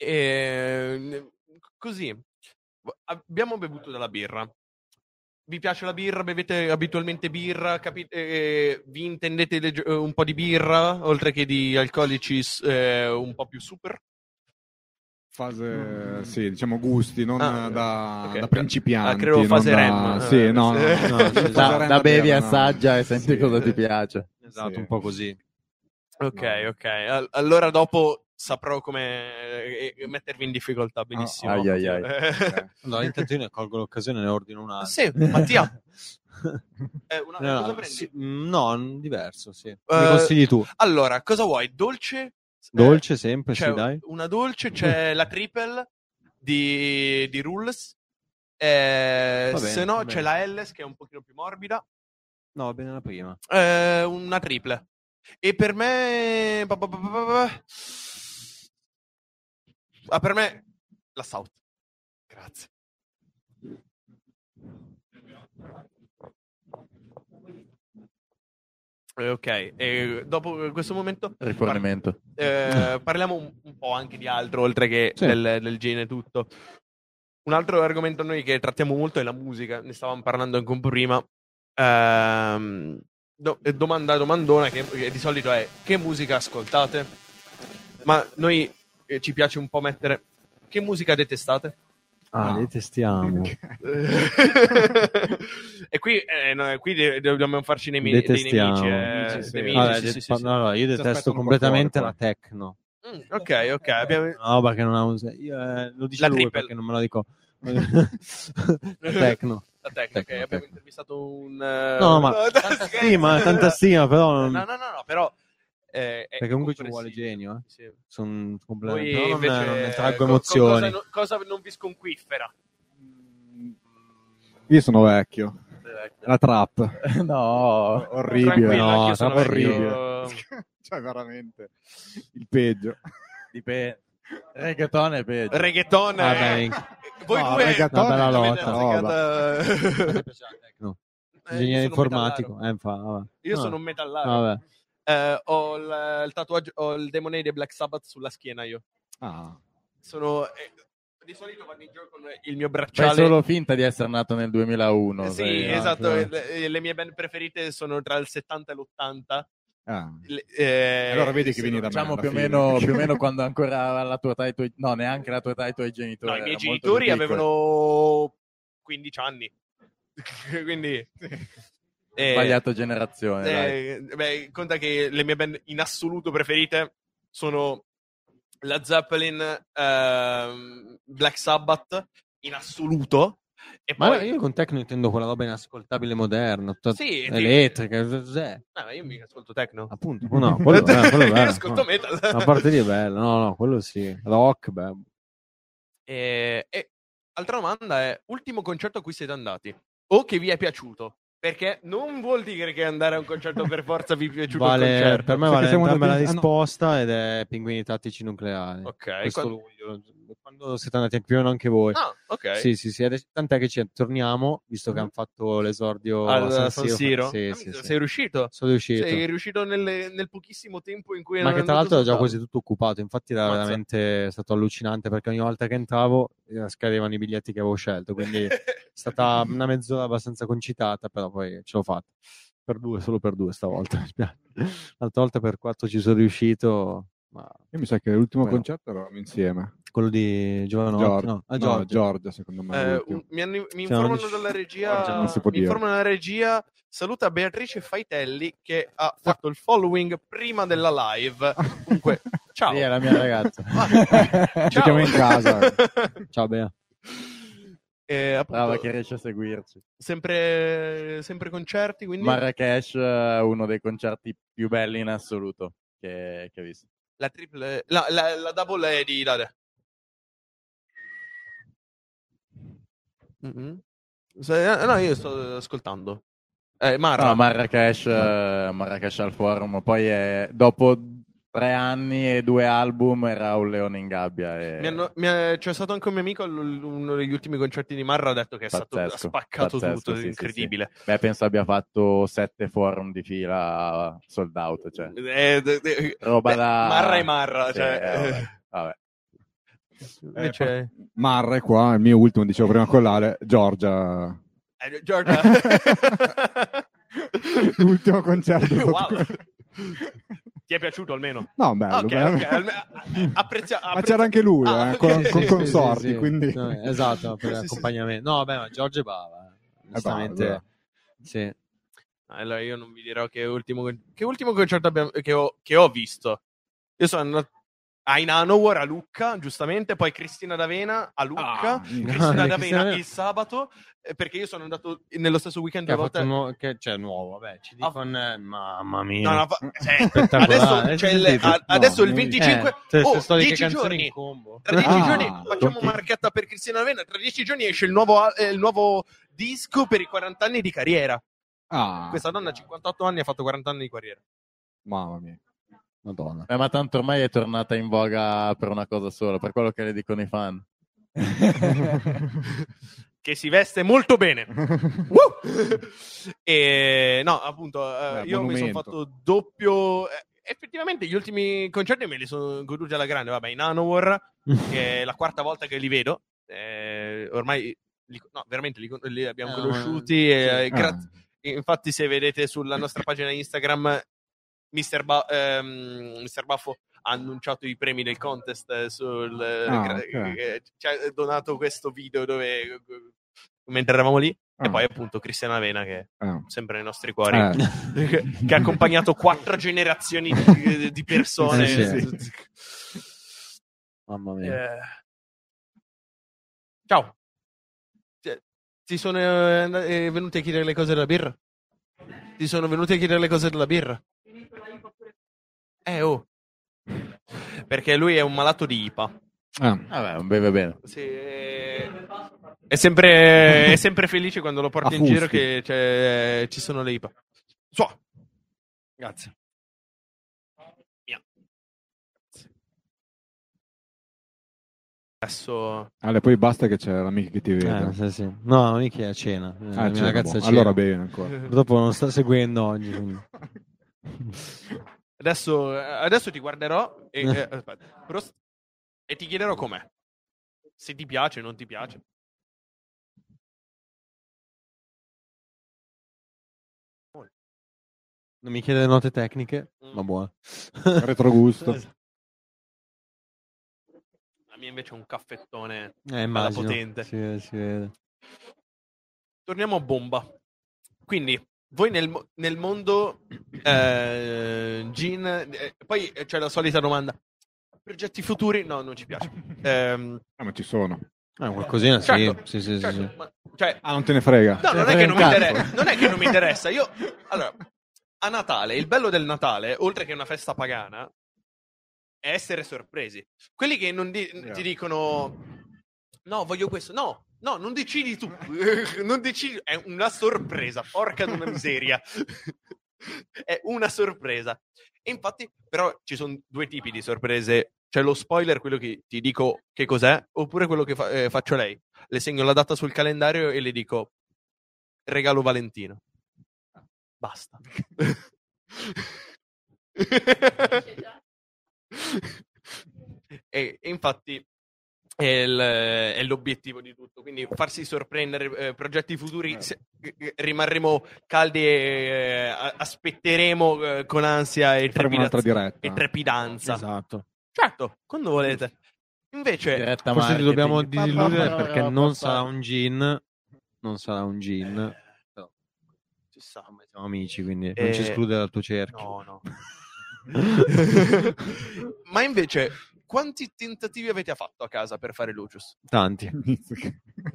E, così, abbiamo bevuto della birra. Vi piace la birra? Bevete abitualmente birra? Capi- eh, vi intendete legge- eh, un po' di birra, oltre che di alcolici eh, un po' più super? Fase, sì, diciamo gusti, non Ah, da, ok. da principianti. Ah, credo fase da- REM. Sì, no, no, Eh, no, sì. Da, da bevi, assaggia e senti Sì. cosa ti piace. Esatto, Sì. un po' così. Ok, No. ok. Al- Allora dopo saprò come eh, eh, mettervi in difficoltà benissimo. Ah, ai, ai, ai. Eh, Allora, intanto io ne colgo l'occasione e ne ordino un altro. sì, Mattia, eh, una- No, cosa no, prendi? sì, no, diverso, sì. Mi Eh, consigli tu. Allora, cosa vuoi? Dolce? Dolce sempre, c'è sì, dai. una dolce, c'è la triple di, di Rules. Eh, bene, se no, c'è la Ls che è un pochino più morbida. No, va bene la prima. Eh, una triple. E per me. pa- pa- pa- Ah, per me la South. Grazie. Eh, Ok, e dopo questo momento Rifornimento. eh, parliamo un, un po' anche di altro, oltre che Sì. del, del gene e tutto. Un altro argomento noi che trattiamo molto è la musica, ne stavamo parlando anche un po' prima. Ehm, do- eh, domanda domandona che, che di solito è che musica ascoltate? Ma noi eh, ci piace un po' mettere che musica detestate? Ah, No. detestiamo. e qui, eh, no, qui dobbiamo farci nei, mi- dei Detestiamo. nemici. eh, sì. Vabbè, sì, no, no, io detesto completamente la techno. Mm, ok, ok. Abbiamo... Una roba che non ha un... Io, eh, lo dice La lui triple. perché non me lo dico. la techno. La tecnica, Tecno, ok, abbiamo intervistato un... eh, No, ma no, tanta stima, tanta stima, però... No, no, no, no, però... eh, è Perché comunque ci vuole genio, eh. Sì. Sono Poi completamente... però non, invece, non ne traggo co- emozioni. Cosa, cosa non vi sconquiffera? Io sono vecchio. La trap. no. Orribile. No, sono vecchio. cioè, veramente. Il peggio. Dipende. Reggaeton è peggio. Reggaeton Vabbè, è... Voi No, due... reggaeton Una bella avete lotta. azzeccata- A te piace la techno? Eh, io Ingegnere sono informatico. Eh, fa, vabbè. Io No. sono un metallaro. Vabbè. Eh, ho il, il tatuaggio, ho il Demone dei Black Sabbath sulla schiena io. Ah. Sono... eh, di solito vado in giro con il mio Fai bracciale... solo finta di essere nato nel 2001. Eh, sì, sai. esatto. no. Le, le mie band preferite sono tra il 70 e l'80. Ah. Le- eh, Allora vedi che vieni da me. Diciamo alla più o, fine. meno, più o meno quando ancora la tua età i tuoi... No, neanche la tua età i tuoi genitori. No, i miei genitori avevano 15 anni. Quindi... eh, Sbagliato generazione. dai. eh, beh, conta che le mie band in assoluto preferite sono la Zeppelin, ehm, Black Sabbath in assoluto. E Ma poi... io con techno intendo quella roba inascoltabile moderna, tutta Sì, elettrica, cos'è? No, ma io mica ascolto techno. Appunto, no, quello, eh, quello è bello. ascolto no. metal. La parte lì è bella, no, no, quello sì. Rock, beh. E, e altra domanda è: ultimo concerto a cui siete andati o che vi è piaciuto? Perché non vuol dire che andare a un concerto per forza vi è piaciuto il Vale, concerto. per me vale siamo entrambe la andati- ah, no. risposta ed è Pinguini Tattici Nucleari. Ok, Questo quando- luglio, quando siete andati più o meno anche voi. Ah, ok. Sì, sì, sì, adesso- tant'è che ci torniamo, visto che Mhm. hanno fatto l'esordio Al a San Siro? Sì, Ah, sì, sì. Sei riuscito? Sono riuscito. Sei riuscito nelle- nel pochissimo tempo in cui Ma che tra l'altro era già quasi tutto occupato, infatti era Mazza. veramente stato allucinante perché ogni volta che entravo eh, scadevano i biglietti che avevo scelto, quindi è stata una mezz'ora abbastanza concitata, però poi ce l'ho fatta. Per due, solo per due stavolta. mi spiace. L'altra volta per quattro ci sono riuscito, ma Io mi sa che l'ultimo Quello. concerto eravamo insieme. quello di Giovanotti, Giorgio. no, ah, No, Giorgio. Giorgia, secondo me. Eh, un- mi, mi Cioè, informano dici- dalla regia. Mi dire. informano dalla regia. Saluta Beatrice Faitelli che ha fatto il following prima della live. Comunque, ciao. Sì, è la mia ragazza. Ah, Ci chiamo in casa. Ciao Bea. Eh, appunto, Brava che riesce a seguirci. sempre, sempre concerti, quindi Marrakesh è uno dei concerti più belli in assoluto che, che ho visto. La triple, la, la, la double è di Dade. Mhm. Se- eh, no, io sto ascoltando. Eh, Marra. No, Marrakesh, eh, Marrakesh al forum, poi è, dopo tre anni e due album era un leone in gabbia. E... Mi hanno- mi è- c'è stato anche un mio amico, uno degli ultimi concerti di Marra, ha detto che è stato Pazzesco, spaccato pazzesco, tutto, sì, sì, incredibile. Beh, penso abbia fatto sette forum di fila sold out. Cioè. Eh, de- de- Roba beh, da- Marra e Marra, Sì, cioè, eh, vabbè, vabbè. invece... Marra è qua, il mio ultimo, dicevo prima collare, Giorgia. Eh, Giorgia... L'ultimo concerto. wow. Ti è piaciuto almeno? No, bello. Ok, bello. ok, alme- apprezia- Ma c'era anche lui, Ah, eh, ok. con, con sì, consorti, Sì, quindi... No, esatto, per l'accompagnamento. No, beh, ma Giorgio è brava. eh. Giustamente, brava. sì. Allora io non vi dirò che ultimo, che ultimo concerto abbiamo- che, ho, che ho visto. Io sono andato a Inanowar a Lucca, giustamente, poi Cristina D'Avena a Lucca, Ah, Cristina no, D'Avena Cristina- il sabato, eh, perché io sono andato nello stesso weekend Che ha due volte. nuovo, che c'è nuovo, vabbè, ci Ah. dicono, eh, mamma mia. No, no, fa- cioè, Spettacolare. adesso, c'è il, a- adesso il No, 25, Eh, oh, che 10 canzoni giorni. in combo. Tra dieci Ah, giorni facciamo ok. marchetta per Cristina D'Avena. Tra dieci giorni esce il nuovo, eh, il nuovo disco per i 40 anni di carriera. Ah, Questa donna a 58 anni ha fatto 40 anni di carriera. mamma mia. Madonna. Eh, ma tanto ormai è tornata in voga per una cosa sola, per quello che le dicono i fan. che si veste molto bene. E no, appunto, eh, io mi sono monumento. fatto doppio. eh, effettivamente, gli ultimi concerti me li sono goduti alla grande. Vabbè, in Hanowar, che è la quarta volta che li vedo. eh, ormai, li- no, veramente li, li abbiamo Eh, conosciuti. e, Ah, gra- Infatti, se vedete sulla nostra pagina Instagram, Mr. Ba- ehm, Mr. Baffo ha annunciato i premi del contest eh, sul Ah, gra- ok. eh, ci ha donato questo video dove eh, mentre eravamo lì e Ah. poi appunto Cristiana Avena che è ah. sempre nei nostri cuori Eh. che, ha accompagnato quattro generazioni di, di persone Sì, Mamma mia. Eh, ciao Ti- sono eh, eh, venuti a chiedere le cose della birra? ti sono venuti a chiedere le cose della birra? Eh oh perché lui è un malato di IPA Ah. Vabbè, non beve bene. Sì, è sempre, è sempre felice quando lo porti in giro che c'è- ci sono le IPA. Suo. Grazie. Adesso Ale, poi basta che c'è l'amica che ti vede. Eh, sì, sì. No, mica è a cena. Eh, Ah, la mia c'è, ragazza boh. è a cena. Allora bene ancora. Purtroppo non sta seguendo oggi. quindi. adesso, adesso ti guarderò e, eh, aspetta, Prost- e ti chiederò com'è. Se ti piace o non ti piace. Non mi chiede le note tecniche, Mm. ma buono. Retrogusto. La mia invece è un caffettone. Eh, immagino. potente. Si vede, si vede. Torniamo a bomba. Quindi, voi nel, nel mondo eh, Gin, eh, poi c'è la solita domanda. Progetti futuri? No, non ci piace. Ehm, Ah, ma ci sono. Ah, qualcosina, Certo, sì. Sì, sì, certo, sì, ma- cioè, Ah, non te ne frega. no, non è, frega che un non, interessa, non è che non mi interessa. Io, allora, a Natale, il bello del Natale, oltre che una festa pagana, è essere sorpresi. Quelli che non di- Yeah. ti dicono, no, voglio questo. No, no, non decidi tu. non decidi, è una sorpresa. Porca di una miseria. è una sorpresa. E infatti, però, ci sono due tipi di sorprese. C'è lo spoiler, quello che ti dico che cos'è, oppure quello che fa- eh, faccio lei. Le segno la data sul calendario e le dico regalo Valentino. Basta. e, e infatti è, il- è l'obiettivo di tutto. Quindi farsi sorprendere, eh, progetti futuri, se- eh, rimarremo caldi e eh, aspetteremo eh, con ansia e, trepidaz- e trepidanza. Esatto. Certo, quando volete. Invece, Diretta Forse ti dobbiamo pa, perché non sarà un gin. Non sarà un gin. Però ci sta. ormai siamo amici, quindi Eh, non ci esclude dal tuo cerchio. No, no. Ma invece, quanti tentativi avete fatto a casa per fare Lucius? Tanti,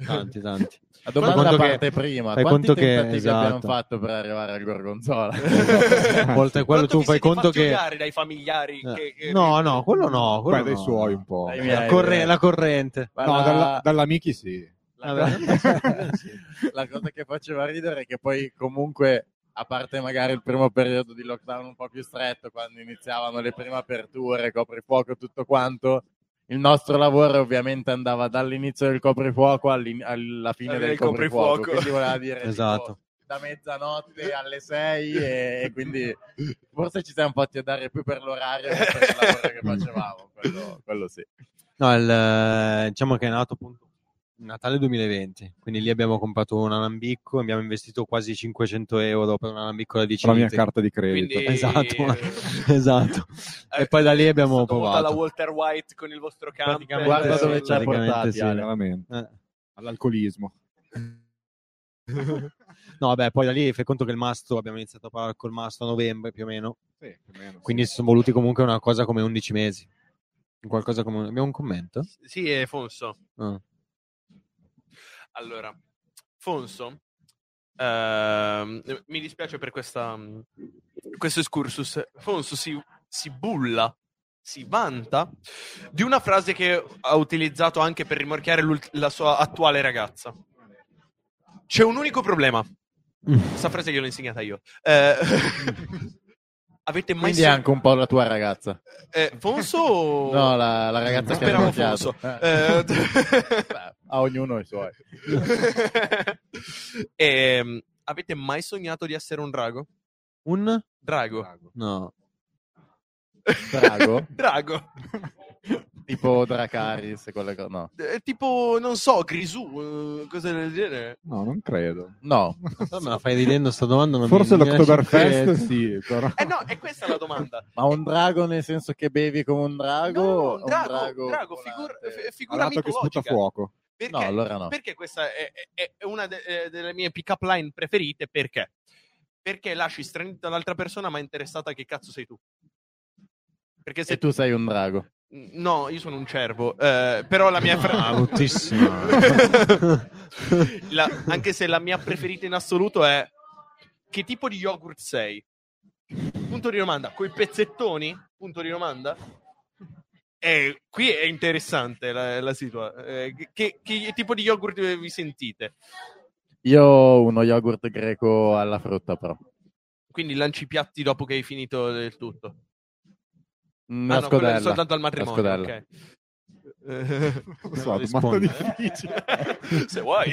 tanti, tanti. La domanda conto parte prima. fai Quanti conto che- tentativi esatto. abbiamo fatto per arrivare al gorgonzola? Oltre a quello Quanto tu fai conto che... odiare dai familiari? Eh, che- che- No, no, quello no. Quello Beh, dai no. suoi un po'. No, miei. La, corre- la corrente. Ma dalla, la- dall'amici sì. La, Vabbè. cosa... la cosa che faceva ridere è che poi comunque a parte magari il primo periodo di lockdown un po' più stretto, quando iniziavano le prime aperture, coprifuoco, tutto quanto, il nostro lavoro ovviamente andava dall'inizio del coprifuoco alla fine del del coprifuoco, coprifuoco. quindi voleva dire tipo, Esatto. da mezzanotte alle 6 e, e quindi forse ci siamo fatti dare più per l'orario che per il lavoro che facevamo, quello, quello sì. No, il, diciamo che è nato appunto Natale 2020, quindi lì abbiamo comprato un alambicco, abbiamo investito quasi 500 euro per un alambicco da 10 la mia carta di credito. Quindi- Esatto, esatto. E poi da lì abbiamo stata molto provato. alla Walter White con il vostro. Praticamente Guarda dove ci ha portati, sì. Eh. All'alcolismo. No, vabbè, poi da lì fai conto che il mastro, abbiamo iniziato a parlare col mastro a novembre più o meno, Sì, più o meno, quindi sì. si sono voluti comunque una cosa come 11 mesi. Qualcosa come... Abbiamo un commento? Sì, è Fonso. Ah. Allora, Fonso, ehm, mi dispiace per questa, questo excursus. Fonso si, si bulla, si vanta di una frase che ha utilizzato anche per rimorchiare la sua attuale ragazza. C'è un unico problema. Questa frase gliel'ho insegnata io. Eh, avete mai Quindi è anche un po' la tua ragazza. eh, Fonso No, la, la ragazza che Speravo ha. Fonso. Eh. Eh, a ognuno i suoi. Ehm, avete mai sognato di essere un drago? Un? Drago. No. Drago? Drago. tipo Dracaris e quelle cose. No. Eh, tipo, non so, Grisù, eh, cose del genere. No, non credo. No. Però me la fai ridendo sta domanda. Non Forse mi, credere. sì, però... Eh no, è questa la domanda. Ma un drago nel senso che bevi come un drago? No, no, un drago, drago drago, volante? figur- Ha figura dato che sputa mitologica. fuoco. Perché, No, allora no. perché questa è, è- è una de- eh, delle mie pick-up line preferite? Perché? Perché lasci stranita l'altra persona ma interessata a che cazzo sei tu. Perché se E tu sei un drago. No, io sono un cervo, eh, però la mia... Ah, bruttissima. La- anche se la mia preferita in assoluto è che tipo di yogurt sei? Punto di domanda. Coi pezzettoni? Punto di domanda. Eh, qui è interessante la, la situazione. che, che tipo di yogurt vi sentite? Io ho uno yogurt greco alla frutta, però. Quindi lanci i piatti dopo che hai finito del tutto. Mm, Ah, no, quello è scodella. soltanto al matrimonio. scodella. ok. Eh, Non so, domanda difficile. Se vuoi.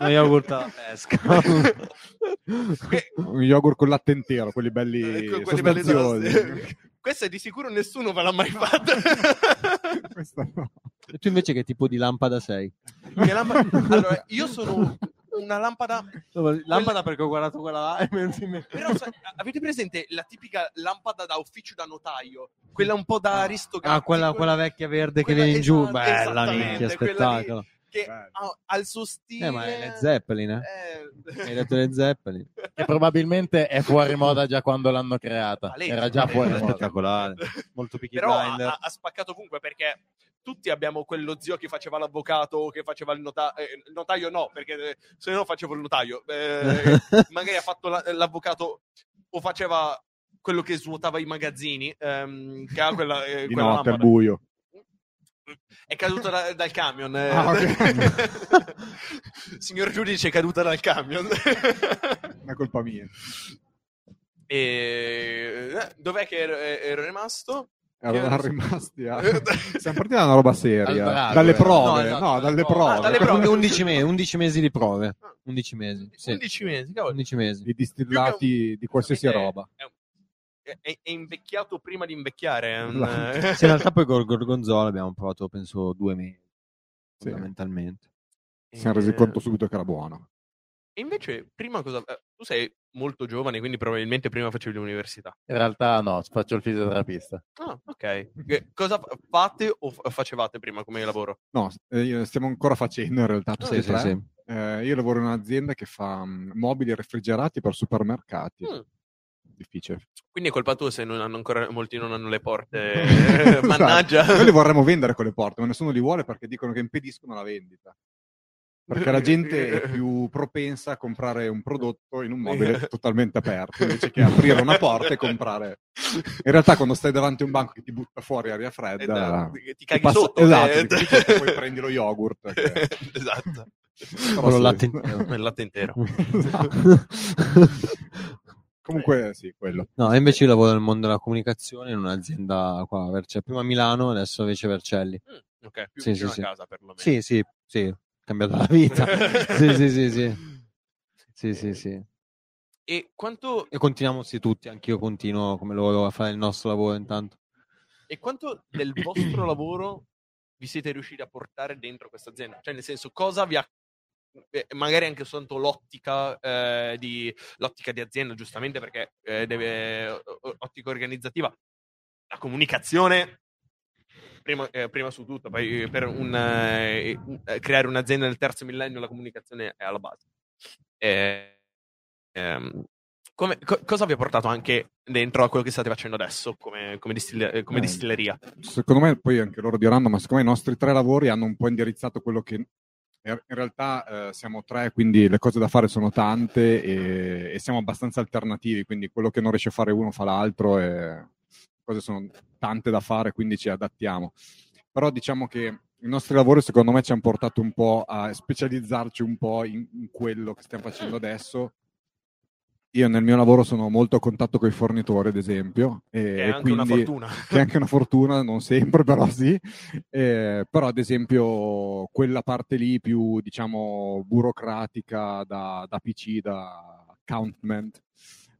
No, yogurt alla pesca. Un yogurt con latte intero, quelli belli Ecco, quelli belli sostanziosi. Questa di sicuro nessuno ve l'ha mai fatta. Questa no. E tu invece che tipo di lampada sei? Che lampada- Allora, io sono una lampada. Lampada perché ho guardato quella là e mi- Però sai, avete presente la tipica lampada da ufficio da notaio? Quella un po' da aristocratico. Ah, quella, quella vecchia verde Quella- che viene in giù. esatto, Bella minchia, spettacolo. Che ha, ha il suo stile. Eh, ma è Led Zeppelin, eh? Eh, Hai detto Led Zeppelin. Che probabilmente è fuori moda già quando l'hanno creata. Palese. Era già fuori È moda. spettacolare. Molto Peaky Però ha, ha- spaccato ovunque perché tutti abbiamo quello zio che faceva l'avvocato o che faceva il notaio. il notaio no, perché eh, se no facevo il notaio. Eh, magari ha fatto la- l'avvocato o faceva quello che svuotava i magazzini, ehm, che ha quella, eh, Di quella notte al lampada. buio. È caduto da- dal camion. eh. Ah, ok. Signor giudice, è caduta dal camion. È colpa mia. e... eh, Dov'è che ero, ero rimasto? Io- rimasti a... Stiamo partendo da una roba seria. Drago, dalle eh. prove, No, no, esatto, dalle no. prove. Ah, dalle prove. 11 mesi, 11 mesi di prove. 11 mesi. Sì. 11 mesi, cavolo. 11 mesi. I distillati di qualsiasi È- roba. È, è- è invecchiato prima di invecchiare. è un- Esatto. Sì, in realtà poi col gorgonzola abbiamo provato, penso, due mesi. Sì. Fondamentalmente. Si siamo resi conto subito che era buono. E invece, prima cosa... eh, Tu sei molto giovane, quindi probabilmente prima facevi l'università. In realtà no, faccio il fisioterapista. Ah, ok. Cosa fa- fate o fa- facevate prima come lavoro? No, eh, stiamo ancora facendo in realtà tutti Sì, e sì, sì. Eh, io lavoro in un'azienda che fa mobili refrigerati per supermercati. Mm. Difficile. Quindi è colpa tua se non hanno ancora, molti non hanno le porte. Mannaggia. Esatto. Noi le vorremmo vendere quelle porte, ma nessuno li vuole perché dicono che impediscono la vendita. Perché la gente è più propensa a comprare un prodotto in un mobile totalmente aperto invece che aprire una porta e comprare. In realtà, quando stai davanti a un banco che ti butta fuori aria fredda, Eh, ti ti caghi passa- sotto. esatto, eh. ti sotto, poi prendi lo yogurt. che- esatto. Però il latte intero. Il latte intero. Comunque sì, quello. No, invece io lavoro nel mondo della comunicazione in un'azienda qua, prima a Milano, adesso invece a Vercelli. Mm, ok, più Sì, sì, a sì. casa perlomeno. Sì, sì, sì, ho cambiato la vita. sì, sì, sì, sì. Sì, sì, sì. E quanto, E continuiamo sì tutti, anch'io continuo come loro a fare il nostro lavoro intanto. e quanto del vostro lavoro vi siete riusciti a portare dentro questa azienda? Cioè, nel senso, cosa vi ha eh, magari anche soltanto l'ottica eh, di l'ottica di azienda, giustamente perché eh, deve ottica organizzativa, la comunicazione prima, eh, prima su tutto, poi per un, eh, creare un'azienda nel terzo millennio la comunicazione è alla base. Eh, ehm, come- co- cosa vi ha portato anche dentro a quello che state facendo adesso come, come distille- eh, come Eh. distilleria? Secondo me, poi anche loro diranno, ma secondo me i nostri tre lavori hanno un po' indirizzato quello che in realtà eh, siamo tre, quindi le cose da fare sono tante e, e siamo abbastanza alternativi, quindi quello che non riesce a fare uno fa l'altro e le cose sono tante da fare, quindi ci adattiamo. Però diciamo che i nostri lavori secondo me ci hanno portato un po' a specializzarci un po' in, in quello che stiamo facendo adesso. Io nel mio lavoro sono molto a contatto con i fornitori, ad esempio, e, Che è anche una quindi- fortuna. che è anche una fortuna, non sempre, però sì. Eh, però, ad esempio, quella parte lì più, diciamo, burocratica da, da PC, da accountment,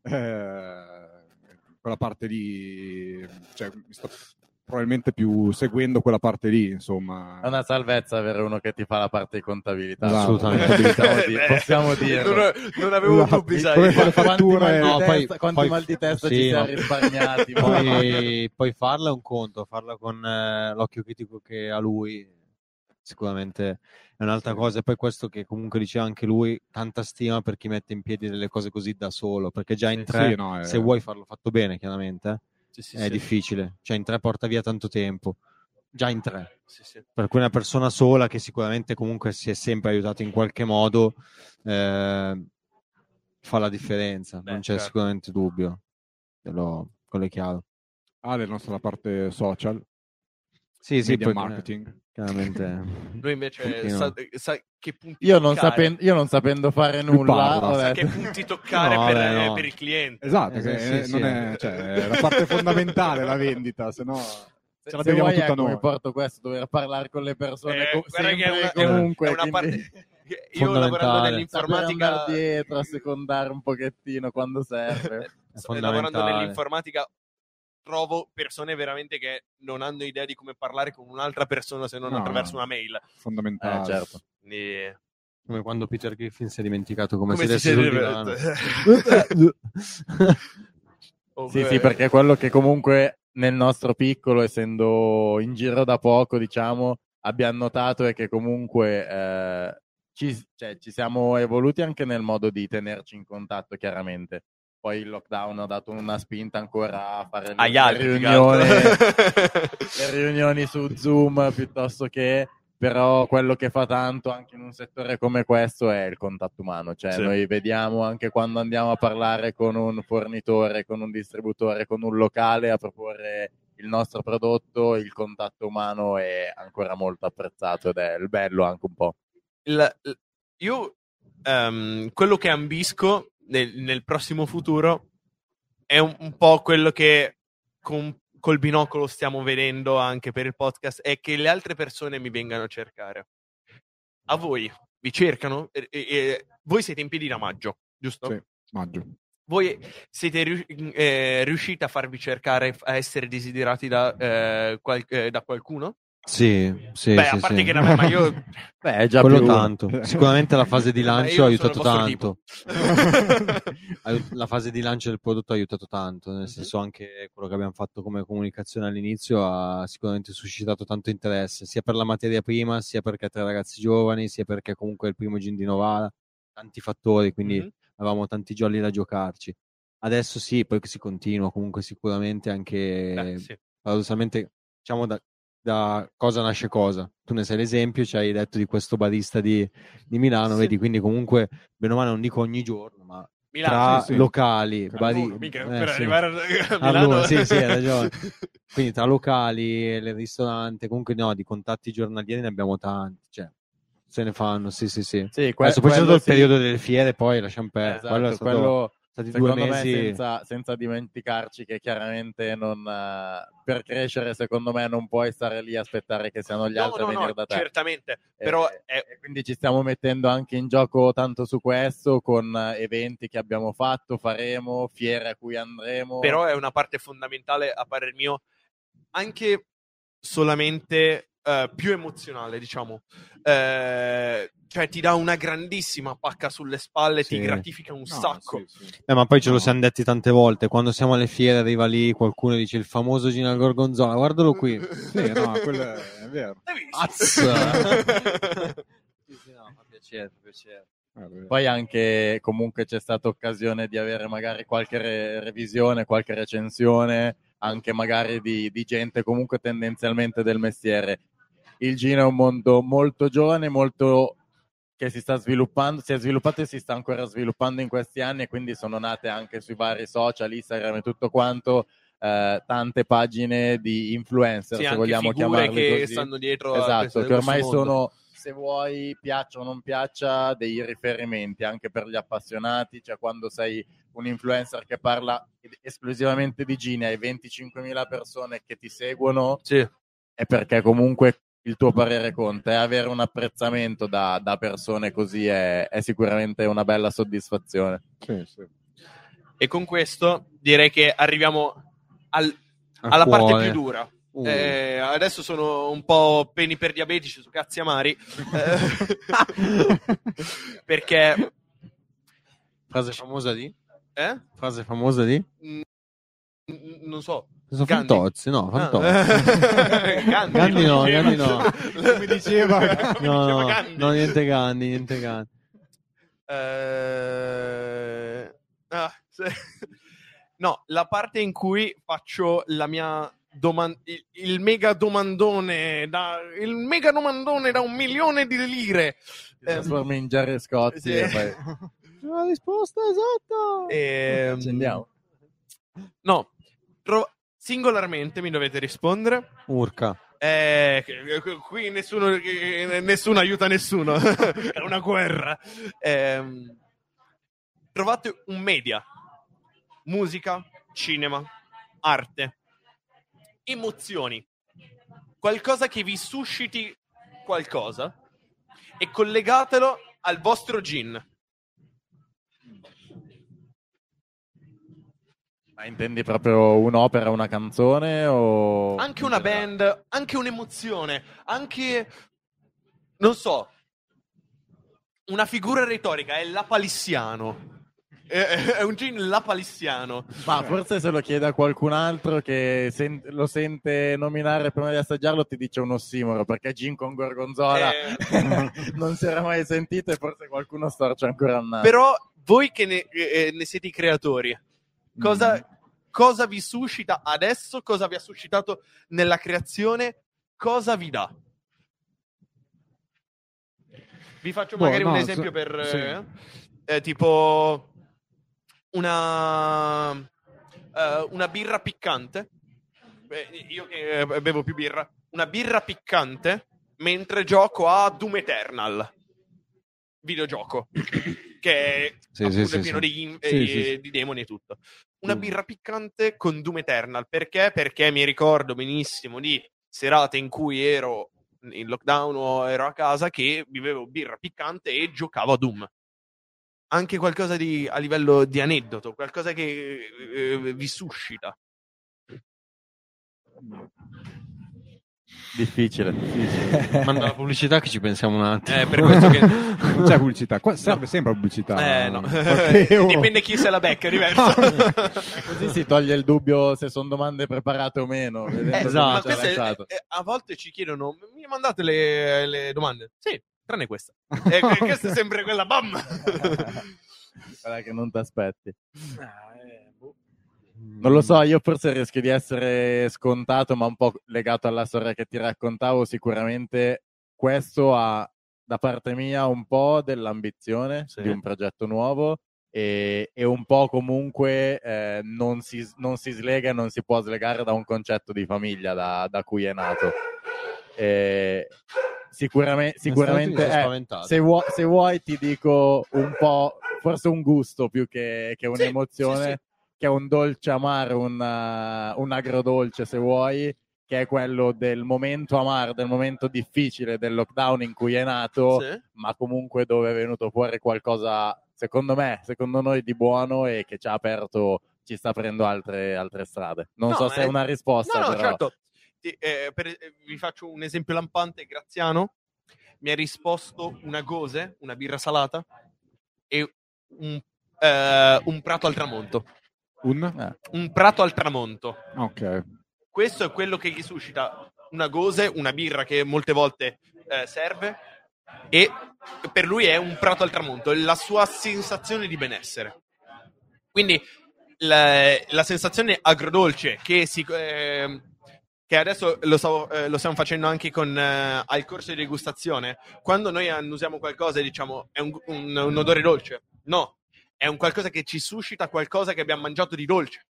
eh, quella parte lì, cioè, mi sto probabilmente più seguendo quella parte lì, insomma. È una salvezza avere uno che ti fa la parte di contabilità. Esatto. Assolutamente. Possiamo, di- Beh, possiamo dirlo. Non, non avevo Esatto. dubbi, sai. Come fare Quanti fatture, mal di no, testa, poi- quanti poi- mal di testa sì, ci siamo no. risparmiati. Poi, poi farla è un conto, farla con eh, l'occhio critico che ha lui sicuramente è un'altra Sì. cosa. E poi questo che comunque diceva anche lui, tanta stima per chi mette in piedi delle cose così da solo, perché già in Sì, tre, Sì, no, è- se vuoi farlo fatto bene, chiaramente, eh, Sì, sì, è sì. difficile. Cioè in tre porta via tanto tempo, già in tre. Sì, sì. Per cui una persona sola che sicuramente comunque si è sempre aiutato in qualche modo eh, fa la differenza, Beh, non c'è certo. sicuramente dubbio. Quello, quello è chiaro. Ale, la nostra parte social, Sì, sì, media poi, marketing. Chiaramente. Lui invece sa, sa che punti Io non, toccare, sapen- io non sapendo fare nulla, sa che punti toccare No, per, vabbè, no. per il cliente. Esatto, Eh, che sì, è- sì, non sì. è, cioè, è la parte fondamentale la vendita, se no ce la beviamo tutta ecco, noi. mi porto questo, dover parlare con le persone Eh, co- sempre è una, comunque. è una parte io lavorando nell'informatica dietro a secondare un pochettino quando serve. lavorando nell'informatica trovo persone veramente che non hanno idea di come parlare con un'altra persona se non No, attraverso una mail. fondamentale. Eh, certo. Quindi, Come quando Peter Griffin si è dimenticato come, come si si sul. Oh, Sì, sì, perché è quello che comunque nel nostro piccolo, essendo in giro da poco, diciamo, abbiamo notato è che comunque eh, ci, cioè, ci siamo evoluti anche nel modo di tenerci in contatto, chiaramente. Poi il lockdown ha dato una spinta ancora a fare le, le riunioni, le riunioni su Zoom piuttosto che però quello che fa tanto anche in un settore come questo è il contatto umano, cioè Sì. noi vediamo anche quando andiamo a parlare con un fornitore, con un distributore, con un locale a proporre il nostro prodotto, il contatto umano è ancora molto apprezzato ed è il bello anche un po'. il- io ehm, quello che ambisco nel, nel prossimo futuro è un, un po' quello che con- col binocolo stiamo vedendo anche per il podcast è che le altre persone mi vengano a cercare. A voi vi cercano? E- e- voi siete in piedi da maggio, giusto? Sì, maggio. Voi siete rius- eh, riusciti a farvi cercare, a essere desiderati da, eh, qual- eh, da qualcuno? Sì, sì, Beh, sì, a parte sì. che me, ma io Beh, è già Quello più... tanto. Sicuramente la fase di lancio io ha non aiutato tanto. La fase di lancio del prodotto ha aiutato tanto, nel senso anche quello che abbiamo fatto come comunicazione all'inizio ha sicuramente suscitato tanto interesse, sia per la materia prima, sia perché tre ragazzi giovani, sia perché comunque è il primo gin di Novara, tanti fattori, quindi Mhm. avevamo tanti jolly da giocarci. Adesso sì, poi si continua comunque sicuramente anche Eh, sì. paradossalmente, diciamo da, da cosa nasce cosa. Tu ne sei l'esempio, ci hai detto di questo barista di, di Milano, Sì. vedi, quindi comunque, bene o male, non dico ogni giorno, ma Milano, tra sì, sì. locali, bari- mica, eh, per sì. arrivare a Milano lui, sì, sì, hai ragione. Quindi tra locali, il ristorante, comunque no, di contatti giornalieri ne abbiamo tanti, cioè, se ne fanno, sì, sì, sì. Sì, que- Adesso poi c'è stato il periodo delle fiere, poi lasciamo perdere. Esatto, quello quello, stati due secondo me mesi. senza, senza dimenticarci che chiaramente non, eh, per crescere secondo me non puoi stare lì a aspettare che siano gli No, altri no, a venire no, da te. certamente, però è, e quindi ci stiamo mettendo anche in gioco tanto su questo con eh, eventi che abbiamo fatto, faremo, fiere a cui andremo. però è una parte fondamentale a parer mio anche solamente eh, più emozionale diciamo Eh, cioè ti dà una grandissima pacca sulle spalle Sì. ti gratifica un No, sacco sì, sì. Eh, ma poi ce lo No. siamo detti tante volte. Quando siamo alle fiere, arriva lì qualcuno dice il famoso Gino al Gorgonzola. Guardalo qui. Sì, no, quello è, è vero. Azza. Sì, sì, no, fa piacere, fa piacere. Vero. Poi anche comunque c'è stata occasione di avere magari qualche re- revisione, qualche recensione, anche magari di, di gente comunque tendenzialmente del mestiere. Il Gino è un mondo molto giovane, molto che si sta sviluppando, si è sviluppato e si sta ancora sviluppando in questi anni e quindi sono nate anche sui vari social, Instagram e tutto quanto, eh, tante pagine di influencer, sì, se vogliamo figure chiamarli che così. stanno dietro Esatto, che ormai sono, se vuoi, piaccia o non piaccia, dei riferimenti anche per gli appassionati. Cioè, quando sei un influencer che parla esclusivamente di Gini, hai 25.000 persone che ti seguono, Sì. è perché comunque il tuo parere conta e avere un apprezzamento da, da persone così è, è sicuramente una bella soddisfazione. Sì, sì. e con questo direi che arriviamo al- alla parte cuore. più dura Uh. Eh, adesso sono un po' peni per diabetici su cazzi amari eh, perché Frase famosa di? eh? Frase famosa di? Mm, non so Sono Gandhi. Fantozzi, no, Fantozzi. Ah. Gandhi, Gandhi no, diceva. Gandhi no. Come diceva- Come No, diceva no, Gandhi. no, niente Gandhi, niente Gandhi. Eh, ah, se- No, la parte in cui faccio la mia domanda, il, il mega domandone da, il mega domandone da un milione di lire. Ti Eh, trasformi in Jerry Scotti sì. e poi La risposta esatta. ehm, accendiamo. No, tro- singolarmente mi dovete rispondere. Urca. Eh, qui nessuno, eh, nessuno aiuta nessuno. È una guerra. Ehm, trovate un media: musica, cinema, arte, emozioni, qualcosa che vi susciti qualcosa e collegatelo al vostro gin. Ma intendi proprio un'opera, una canzone o... Anche una band, anche un'emozione, anche non so, una figura retorica è lapalissiano. È, è un gin lapalissiano. Ma forse se lo chiede a qualcun altro che sen- lo sente nominare prima di assaggiarlo ti dice un ossimoro, perché gin con gorgonzola Eh, non si era mai sentito e forse qualcuno storce ancora il naso. però voi che ne, eh, ne siete i creatori, cosa, Mm. Cosa vi suscita adesso? Cosa vi ha suscitato nella creazione? Cosa vi dà? Vi faccio Boh, magari un no, esempio so- per sì. eh, tipo una eh, una birra piccante. Beh, io che eh, bevo più birra, una birra piccante mentre gioco a Doom Eternal videogioco che è, Sì, sì, sì, pieno. Di, eh, di demoni e tutto. Una Doom. birra piccante con Doom Eternal perché? Perché mi ricordo benissimo di serate in cui ero in lockdown o ero a casa che bevevo birra piccante e giocavo a Doom. Anche qualcosa di, a livello di aneddoto, qualcosa che eh, vi suscita. Difficile, difficile. Manda la pubblicità che ci pensiamo un attimo. Eh, per questo che- Non c'è pubblicità. Qua serve sempre pubblicità. Eh, no. Dipende chi se la becca, è diverso. Così si toglie il dubbio se sono domande preparate o meno. Eh, esatto. lanciato. eh, a volte ci chiedono, mi mandate le, le domande? Sì, tranne questa. E que- questa è sempre quella, bam! Quella che non ti aspetti. Non lo so, io forse rischio di essere scontato, ma un po' legato alla storia che ti raccontavo. Sicuramente questo ha da parte mia un po' dell'ambizione Sì. di un progetto nuovo e, e un po' comunque eh, non, si, non si slega e non si può slegare da un concetto di famiglia da, da cui è nato. E sicuramente, sicuramente eh, se, vuoi, se vuoi ti dico un po', forse un gusto più che, che un'emozione, sì, sì. Che è un dolce amaro, un, uh, un agrodolce se vuoi, che è quello del momento amaro, del momento difficile del lockdown in cui è nato, Sì. ma comunque dove è venuto fuori qualcosa, secondo me, secondo noi di buono e che ci ha aperto, ci sta aprendo altre, altre strade. Non No, so se è è- una risposta, No, no, però... certo. Ti- eh, per- eh, vi faccio un esempio lampante. Graziano mi ha risposto una gose, una birra salata e un, eh, un prato al tramonto. Un? Eh, Un prato al tramonto. Ok. Questo è quello che gli suscita una gose, una birra che molte volte eh, serve e per lui è un prato al tramonto, è la sua sensazione di benessere. Quindi la, la sensazione agrodolce che, si, eh, che adesso lo, stavo- eh, lo stiamo facendo anche con, eh, al corso di degustazione, quando noi annusiamo qualcosa e diciamo è un, un- un odore dolce, no, è un qualcosa che ci suscita qualcosa che abbiamo mangiato di dolce.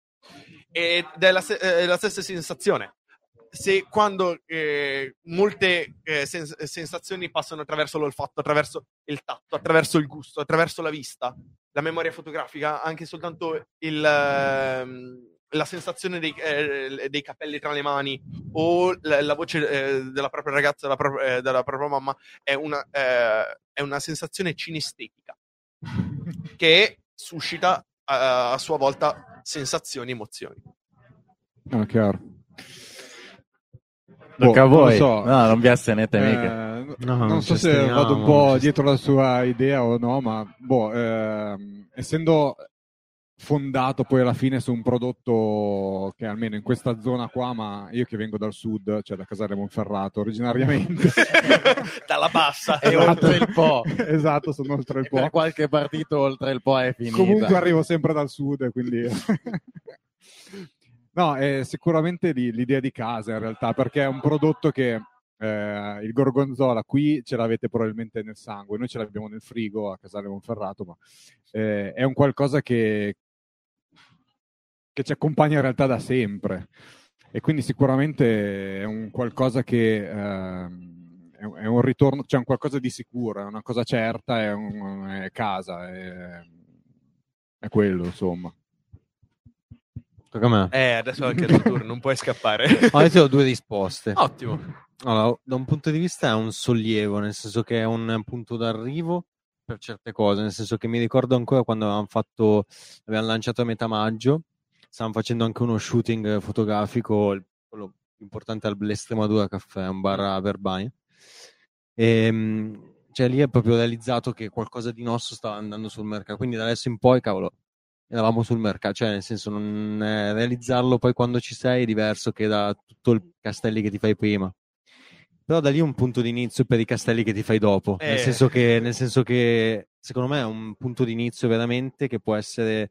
Ed è la, eh, la stessa sensazione. Se quando eh, molte eh, sens- sensazioni passano attraverso l'olfatto, attraverso il tatto, attraverso il gusto, attraverso la vista, la memoria fotografica, anche soltanto il, ehm, la sensazione dei, eh, dei capelli tra le mani o la, la voce eh, della propria ragazza, della, pro- eh, della propria mamma, è una, eh, è una sensazione cinestetica che suscita eh, a sua volta sensazioni, emozioni. Ah, chiaro. Tocca a Boh, non voi. lo so. No, non vi astenete mica. Eh, No, non non so se vado un non po' dietro la sua idea o no, ma boh, ehm, essendo fondato poi alla fine su un prodotto che almeno in questa zona qua, ma io che vengo dal sud, cioè da Casale Monferrato originariamente. Dalla bassa. E oltre il Po. esatto, sono oltre il Per Po. qualche partito oltre il Po è finita. Comunque arrivo sempre dal sud, quindi... no, è sicuramente l'idea di casa in realtà, perché è un prodotto che eh, il gorgonzola qui ce l'avete probabilmente nel sangue, noi ce l'abbiamo nel frigo a Casale Monferrato, ma eh, è un qualcosa che, che ci accompagna in realtà da sempre. E quindi sicuramente è un qualcosa che ehm, è, un- ritorno, cioè un qualcosa di sicuro, è una cosa certa, è, un- è casa, è, è quello, insomma. Tocca a me. Eh, adesso anche il tuo turno, non puoi scappare. Ti ho due risposte. Ottimo. Allora, da un punto di vista è un sollievo, nel senso che è un punto d'arrivo per certe cose, nel senso che mi ricordo ancora quando avevamo fatto, abbiamo lanciato a metà maggio, stavamo facendo anche uno shooting fotografico, quello importante all'Estremadura Caffè, un bar a Verbania. E, mh, cioè lì è proprio realizzato che qualcosa di nostro stava andando sul mercato, quindi da adesso in poi, cavolo, eravamo sul mercato, cioè nel senso non eh, realizzarlo poi quando ci sei è diverso che da tutto il castelli che ti fai prima. Però da lì è un punto di inizio per i castelli che ti fai dopo. Eh. Nel, senso che, nel senso che, secondo me, è un punto di inizio veramente che può essere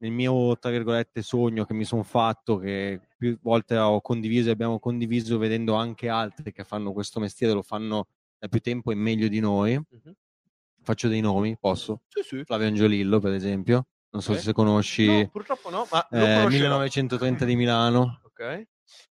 il mio, tra virgolette, sogno che mi sono fatto, che più volte ho condiviso e abbiamo condiviso vedendo anche altri che fanno questo mestiere, lo fanno da più tempo e meglio di noi. Mhm. Faccio dei nomi, posso? Sì, sì. Flavio Angiolillo, per esempio. Non so Ok. se conosci. No, purtroppo no, ma eh, conoscerò. 1930 di Milano. Ok.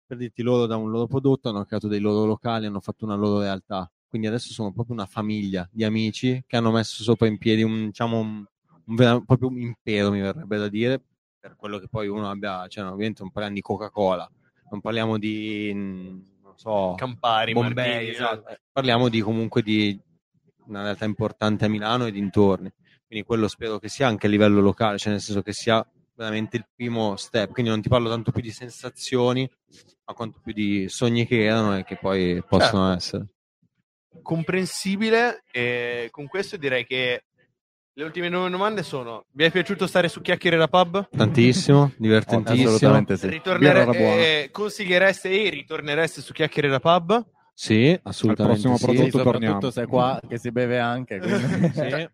Per dirti loro da un loro prodotto hanno creato dei loro locali, hanno fatto una loro realtà. Quindi adesso sono proprio una famiglia di amici che hanno messo sopra in piedi un, diciamo, un, vera- proprio un impero, mi verrebbe da dire, per quello che poi uno abbia, cioè ovviamente non parliamo di Coca-Cola, non parliamo di, mm, non so, Campari, Bombay, Martini, esatto. Eh, parliamo di comunque di una realtà importante a Milano e dintorni. Quindi quello spero che sia anche a livello locale, cioè nel senso che sia veramente il primo step. Quindi non ti parlo tanto più di sensazioni, ma quanto più di sogni che erano e che poi possono essere. comprensibile. E con questo direi che le ultime due domande sono: Vi è piaciuto stare su Chiacchiere da Pub? Tantissimo, divertentissimo. Assolutamente sì. Ritornere- Birra era buona. eh, consigliereste e ritornereste su Chiacchiere da Pub? Sì, assolutamente. prossimo sì. Sì, prodotto soprattutto torniamo. se è qua che si beve anche. quindi- Sì. Eh,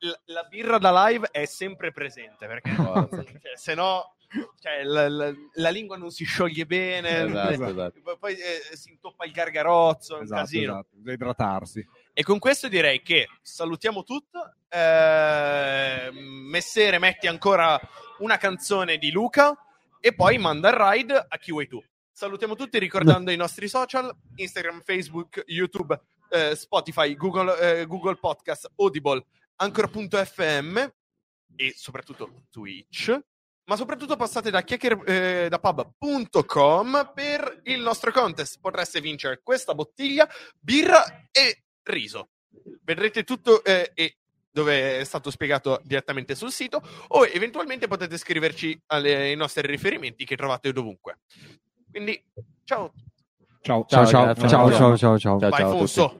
La, la birra da live è sempre presente perché Forza. cioè, se no cioè, la, la- la lingua non si scioglie bene, Esatto, esatto. poi- poi eh, si intoppa il gargarozzo, è un Esatto, casino. esatto, bisogna idratarsi. E con questo direi che salutiamo tutto. Eh, Messere, metti ancora una canzone di Luca e poi manda il ride a chi vuoi tu. Salutiamo tutti ricordando i nostri social, Instagram, Facebook, YouTube, eh, Spotify, Google, eh, Google Podcast, Audible, Anchor.fm e soprattutto Twitch. Ma soprattutto passate da, eh, da pub.com per il nostro contest. Potreste vincere questa bottiglia, birra e riso. Vedrete tutto eh, e dove è stato spiegato direttamente sul sito o eventualmente potete scriverci alle- ai nostri riferimenti che trovate dovunque. Quindi ciao, Ciao. Ciao, ciao, ciao, ciao, ciao, ciao. Ciao, vai ciao a tutti. Fonso.